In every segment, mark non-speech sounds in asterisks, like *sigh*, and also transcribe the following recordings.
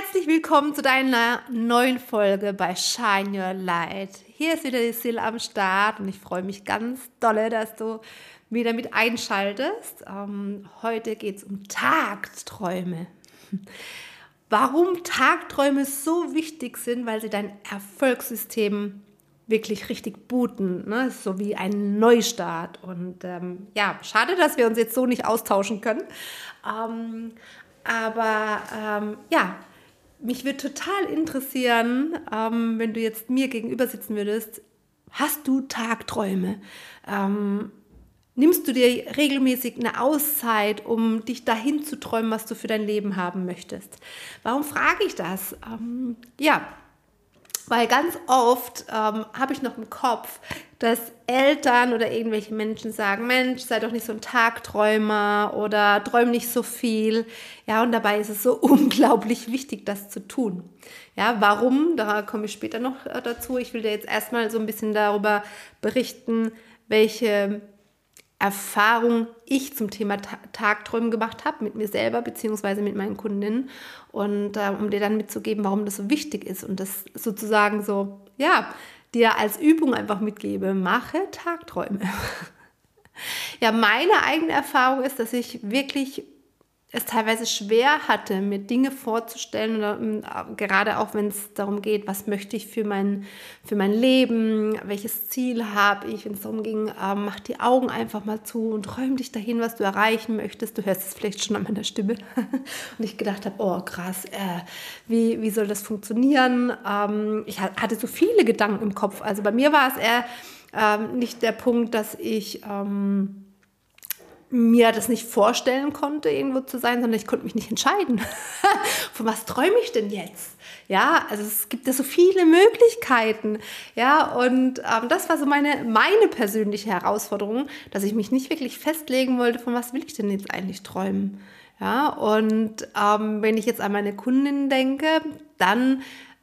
herzlich willkommen zu deiner neuen Folge bei Shine Your Light. Hier ist wieder die Sil am Start und ich freue mich ganz dolle, dass du wieder mit einschaltest. Ähm, heute geht es um Tagträume. Warum Tagträume so wichtig sind, weil sie dein Erfolgssystem wirklich richtig booten, ne? so wie ein Neustart. Und ähm, ja, schade, dass wir uns jetzt so nicht austauschen können. Ähm, aber ähm, ja, mich würde total interessieren, ähm, wenn du jetzt mir gegenüber sitzen würdest, hast du Tagträume? Ähm, nimmst du dir regelmäßig eine Auszeit, um dich dahin zu träumen, was du für dein Leben haben möchtest? Warum frage ich das? Ähm, ja, weil ganz oft ähm, habe ich noch im Kopf, dass Eltern oder irgendwelche Menschen sagen, Mensch, sei doch nicht so ein Tagträumer oder träum nicht so viel. Ja, und dabei ist es so *laughs* unglaublich wichtig, das zu tun. Ja, warum? Da komme ich später noch äh, dazu. Ich will dir jetzt erstmal so ein bisschen darüber berichten, welche Erfahrung ich zum Thema Tagträumen gemacht habe, mit mir selber beziehungsweise mit meinen Kundinnen und äh, um dir dann mitzugeben, warum das so wichtig ist und das sozusagen so, ja, dir als Übung einfach mitgebe, mache Tagträume. *laughs* ja, meine eigene Erfahrung ist, dass ich wirklich es teilweise schwer hatte, mir Dinge vorzustellen, oder, ähm, gerade auch wenn es darum geht, was möchte ich für mein, für mein Leben, welches Ziel habe ich, wenn es darum ging, äh, mach die Augen einfach mal zu und träum dich dahin, was du erreichen möchtest. Du hörst es vielleicht schon an meiner Stimme. *laughs* und ich gedacht habe, oh krass, äh, wie, wie soll das funktionieren? Ähm, ich hatte so viele Gedanken im Kopf. Also bei mir war es eher ähm, nicht der Punkt, dass ich... Ähm, mir das nicht vorstellen konnte, irgendwo zu sein, sondern ich konnte mich nicht entscheiden. *laughs* Von was träume ich denn jetzt? Ja, also es gibt ja so viele Möglichkeiten. Ja, und ähm, das war so meine, meine persönliche Herausforderung, dass ich mich nicht wirklich festlegen wollte, von was will ich denn jetzt eigentlich träumen. Ja, und ähm, wenn ich jetzt an meine Kundinnen denke, dann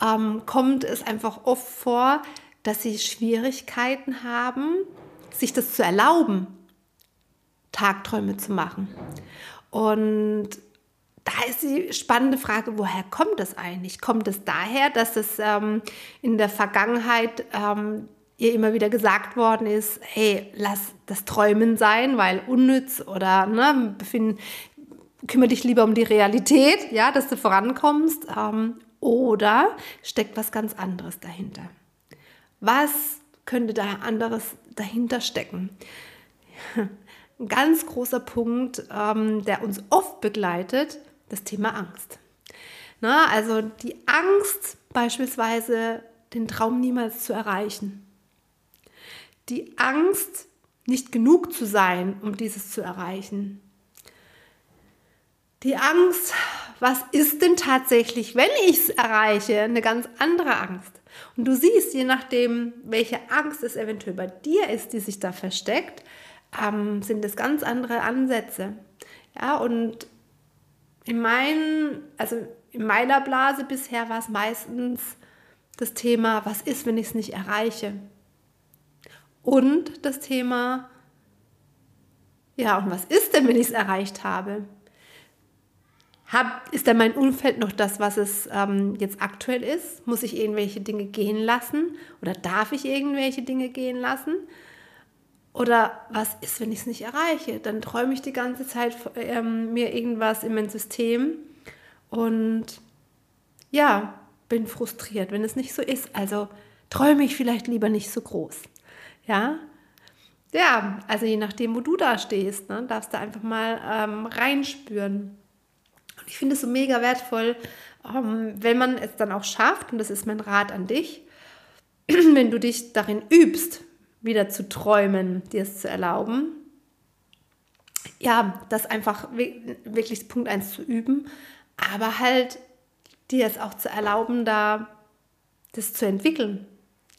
ähm, kommt es einfach oft vor, dass sie Schwierigkeiten haben, sich das zu erlauben Tagträume zu machen. Und da ist die spannende Frage, woher kommt das eigentlich? Kommt es daher, dass es ähm, in der Vergangenheit ähm, ihr immer wieder gesagt worden ist, hey, lass das Träumen sein, weil unnütz oder ne, befind, kümmere dich lieber um die Realität, ja, dass du vorankommst, ähm, oder steckt was ganz anderes dahinter? Was könnte da anderes dahinter stecken? *laughs* ein ganz großer Punkt, ähm, der uns oft begleitet, das Thema Angst. Na, also die Angst beispielsweise, den Traum niemals zu erreichen. Die Angst, nicht genug zu sein, um dieses zu erreichen. Die Angst, was ist denn tatsächlich, wenn ich es erreiche, eine ganz andere Angst. Und du siehst, je nachdem, welche Angst es eventuell bei dir ist, die sich da versteckt, ähm, sind es ganz andere Ansätze. Ja, und in, mein, also in meiner Blase bisher war es meistens das Thema, was ist, wenn ich es nicht erreiche? Und das Thema, ja, und was ist denn, wenn ich es erreicht habe? Hab, ist denn mein Umfeld noch das, was es ähm, jetzt aktuell ist? Muss ich irgendwelche Dinge gehen lassen? Oder darf ich irgendwelche Dinge gehen lassen? Oder was ist, wenn ich es nicht erreiche? Dann träume ich die ganze Zeit ähm, mir irgendwas in mein System und ja, bin frustriert, wenn es nicht so ist. Also träume ich vielleicht lieber nicht so groß. Ja, ja, also je nachdem, wo du da stehst, ne, darfst du einfach mal ähm, reinspüren. Und ich finde es so mega wertvoll, ähm, wenn man es dann auch schafft, und das ist mein Rat an dich, *clears throat* wenn du dich darin übst, wieder zu träumen, dir es zu erlauben. Ja, das einfach wirklich Punkt 1 zu üben, aber halt dir es auch zu erlauben, da das zu entwickeln.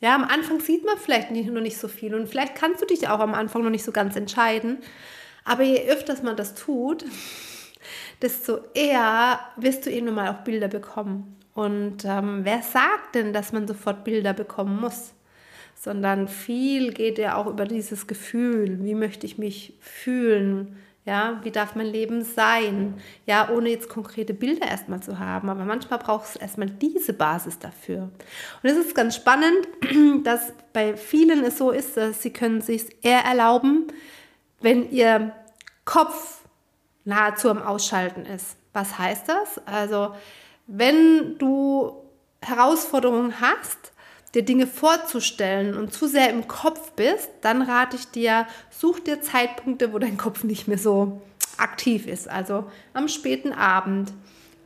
Ja, am Anfang sieht man vielleicht nicht, noch nicht so viel und vielleicht kannst du dich auch am Anfang noch nicht so ganz entscheiden. Aber je öfters man das tut, *laughs* desto eher wirst du eben mal auch Bilder bekommen. Und ähm, wer sagt denn, dass man sofort Bilder bekommen muss? Sondern viel geht ja auch über dieses Gefühl, wie möchte ich mich fühlen, Ja, wie darf mein Leben sein? Ja, ohne jetzt konkrete Bilder erstmal zu haben. Aber manchmal braucht es erstmal diese Basis dafür. Und es ist ganz spannend, *clears throat* dass bei vielen es so ist, dass sie können sich eher erlauben, wenn ihr Kopf nahezu am Ausschalten ist. Was heißt das? Also, wenn du Herausforderungen hast, dir Dinge vorzustellen und zu sehr im Kopf bist, dann rate ich dir, such dir Zeitpunkte, wo dein Kopf nicht mehr so aktiv ist. Also am späten Abend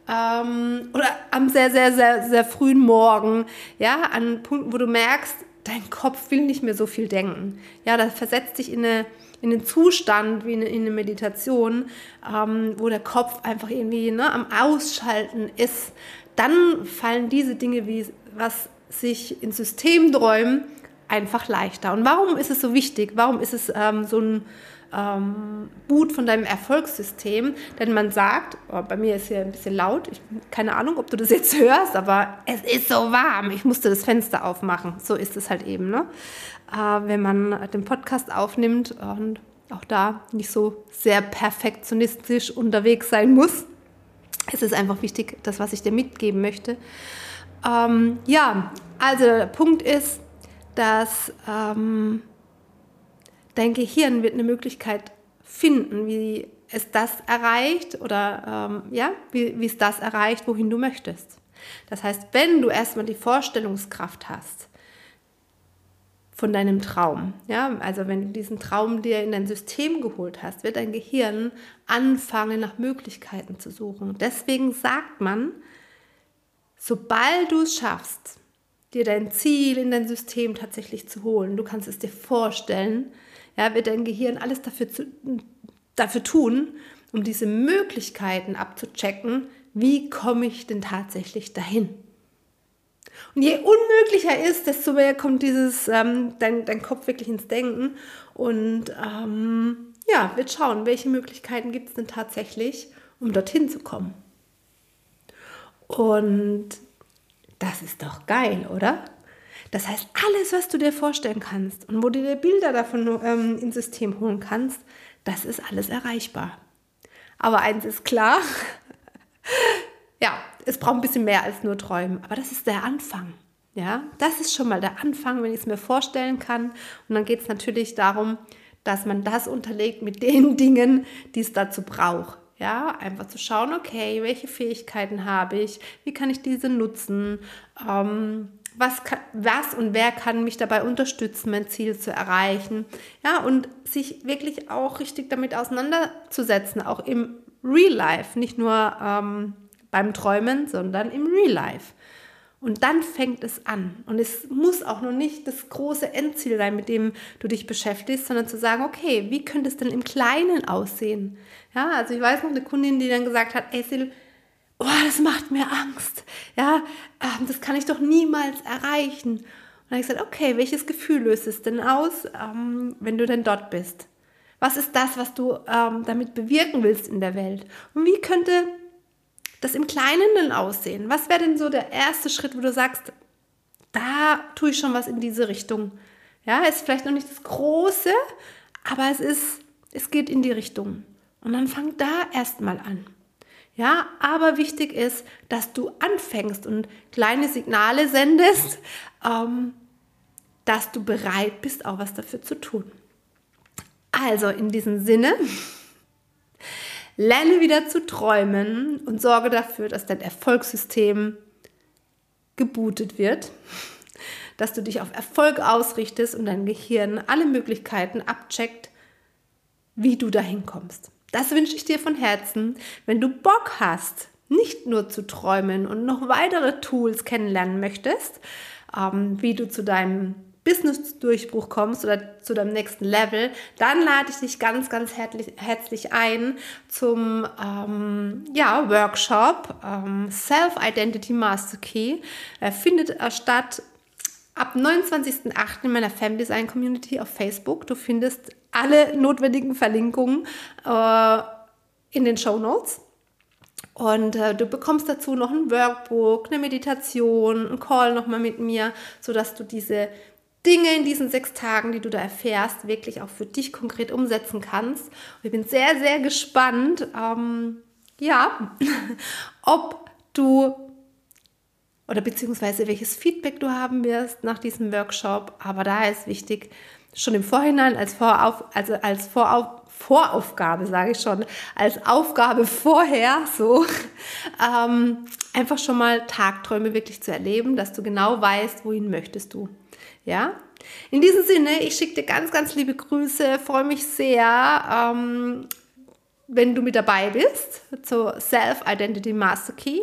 ähm, oder am sehr, sehr, sehr, sehr frühen Morgen, ja, an Punkten, wo du merkst, dein Kopf will nicht mehr so viel denken. Ja, das versetzt dich in, eine, in einen Zustand wie in, in eine Meditation, ähm, wo der Kopf einfach irgendwie ne, am Ausschalten ist. Dann fallen diese Dinge wie was sich in Systemträumen einfach leichter. Und warum ist es so wichtig? Warum ist es ähm, so ein ähm, Boot von deinem Erfolgssystem? Denn man sagt, oh, bei mir ist hier ein bisschen laut, ich, keine Ahnung, ob du das jetzt hörst, aber es ist so warm, ich musste das Fenster aufmachen. So ist es halt eben, ne? Äh, wenn man den Podcast aufnimmt und auch da nicht so sehr perfektionistisch unterwegs sein muss. Es ist einfach wichtig, das, was ich dir mitgeben möchte. Ähm, ja, also der Punkt ist, dass ähm, dein Gehirn wird eine Möglichkeit finden, wie es das erreicht oder ähm, ja, wie, wie es das erreicht, wohin du möchtest. Das heißt, wenn du erstmal die Vorstellungskraft hast von deinem Traum, ja, also wenn du diesen Traum dir in dein System geholt hast, wird dein Gehirn anfangen, nach Möglichkeiten zu suchen. Deswegen sagt man, sobald du es schaffst, dir dein Ziel in dein System tatsächlich zu holen, du kannst es dir vorstellen, ja, wird dein Gehirn alles dafür, zu, dafür tun, um diese Möglichkeiten abzuchecken, wie komme ich denn tatsächlich dahin? Und je unmöglicher ist, desto mehr kommt dieses, ähm, dein, dein Kopf wirklich ins Denken und ähm, ja, wird schauen, welche Möglichkeiten gibt es denn tatsächlich, um dorthin zu kommen. Und das ist doch geil, oder? Das heißt, alles, was du dir vorstellen kannst und wo du dir Bilder davon ähm, ins System holen kannst, das ist alles erreichbar. Aber eins ist klar, *laughs* ja, es braucht ein bisschen mehr als nur Träumen, aber das ist der Anfang. Ja, das ist schon mal der Anfang, wenn ich es mir vorstellen kann. Und dann geht es natürlich darum, dass man das unterlegt mit den *laughs* Dingen, die es dazu braucht. Ja, einfach zu schauen, okay, welche Fähigkeiten habe ich, wie kann ich diese nutzen, ähm, was, kann, was und wer kann mich dabei unterstützen, mein Ziel zu erreichen. Ja, und sich wirklich auch richtig damit auseinanderzusetzen, auch im Real Life, nicht nur ähm, beim Träumen, sondern im Real Life. Und dann fängt es an. Und es muss auch noch nicht das große Endziel sein, mit dem du dich beschäftigst, sondern zu sagen, okay, wie könnte es denn im Kleinen aussehen? Ja, also ich weiß noch eine Kundin, die dann gesagt hat, ey Sil, oh, das macht mir Angst. Ja, ähm, das kann ich doch niemals erreichen. Und dann habe ich gesagt, okay, welches Gefühl löst es denn aus, ähm, wenn du denn dort bist? Was ist das, was du ähm, damit bewirken willst in der Welt? Und wie könnte das im Kleinen denn aussehen? Was wäre denn so der erste Schritt, wo du sagst, da tue ich schon was in diese Richtung? Ja, ist vielleicht noch nicht das Große, aber es ist, es geht in die Richtung. Und dann fang da erstmal an. Ja, aber wichtig ist, dass du anfängst und kleine Signale sendest, *laughs* ähm, dass du bereit bist, auch was dafür zu tun. Also in diesem Sinne, Lerne wieder zu träumen und sorge dafür, dass dein Erfolgssystem gebootet wird, dass du dich auf Erfolg ausrichtest und dein Gehirn alle Möglichkeiten abcheckt, wie du dahin kommst. Das wünsche ich dir von Herzen. Wenn du Bock hast, nicht nur zu träumen und noch weitere Tools kennenlernen möchtest, ähm, wie du zu deinem Business-Durchbruch kommst oder zu deinem nächsten Level, dann lade ich dich ganz, ganz herzlich, herzlich ein zum ähm, ja, Workshop ähm, Self-Identity Master Key. Er findet äh, statt ab 29.08. in meiner Fem Design Community auf Facebook. Du findest alle notwendigen Verlinkungen äh, in den Show Notes. Und äh, du bekommst dazu noch ein Workbook, eine Meditation, ein Call nochmal mit mir, sodass du diese Dinge in diesen sechs Tagen, die du da erfährst, wirklich auch für dich konkret umsetzen kannst. Und ich bin sehr, sehr gespannt, ähm, ja, *laughs* ob du oder beziehungsweise welches Feedback du haben wirst nach diesem Workshop. Aber da ist wichtig, schon im Vorhinein als, Vorauf, also als Vorauf, Voraufgabe, sage ich schon, als Aufgabe vorher so, ähm, einfach schon mal Tagträume wirklich zu erleben, dass du genau weißt, wohin möchtest du. Ja? In diesem Sinne, ich schicke dir ganz, ganz liebe Grüße, freue mich sehr, ähm, wenn du mit dabei bist zur Self-Identity Master Key.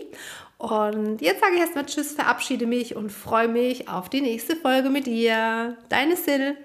Und jetzt sage ich erstmal Tschüss, verabschiede mich und freue mich auf die nächste Folge mit dir. Deine Sil.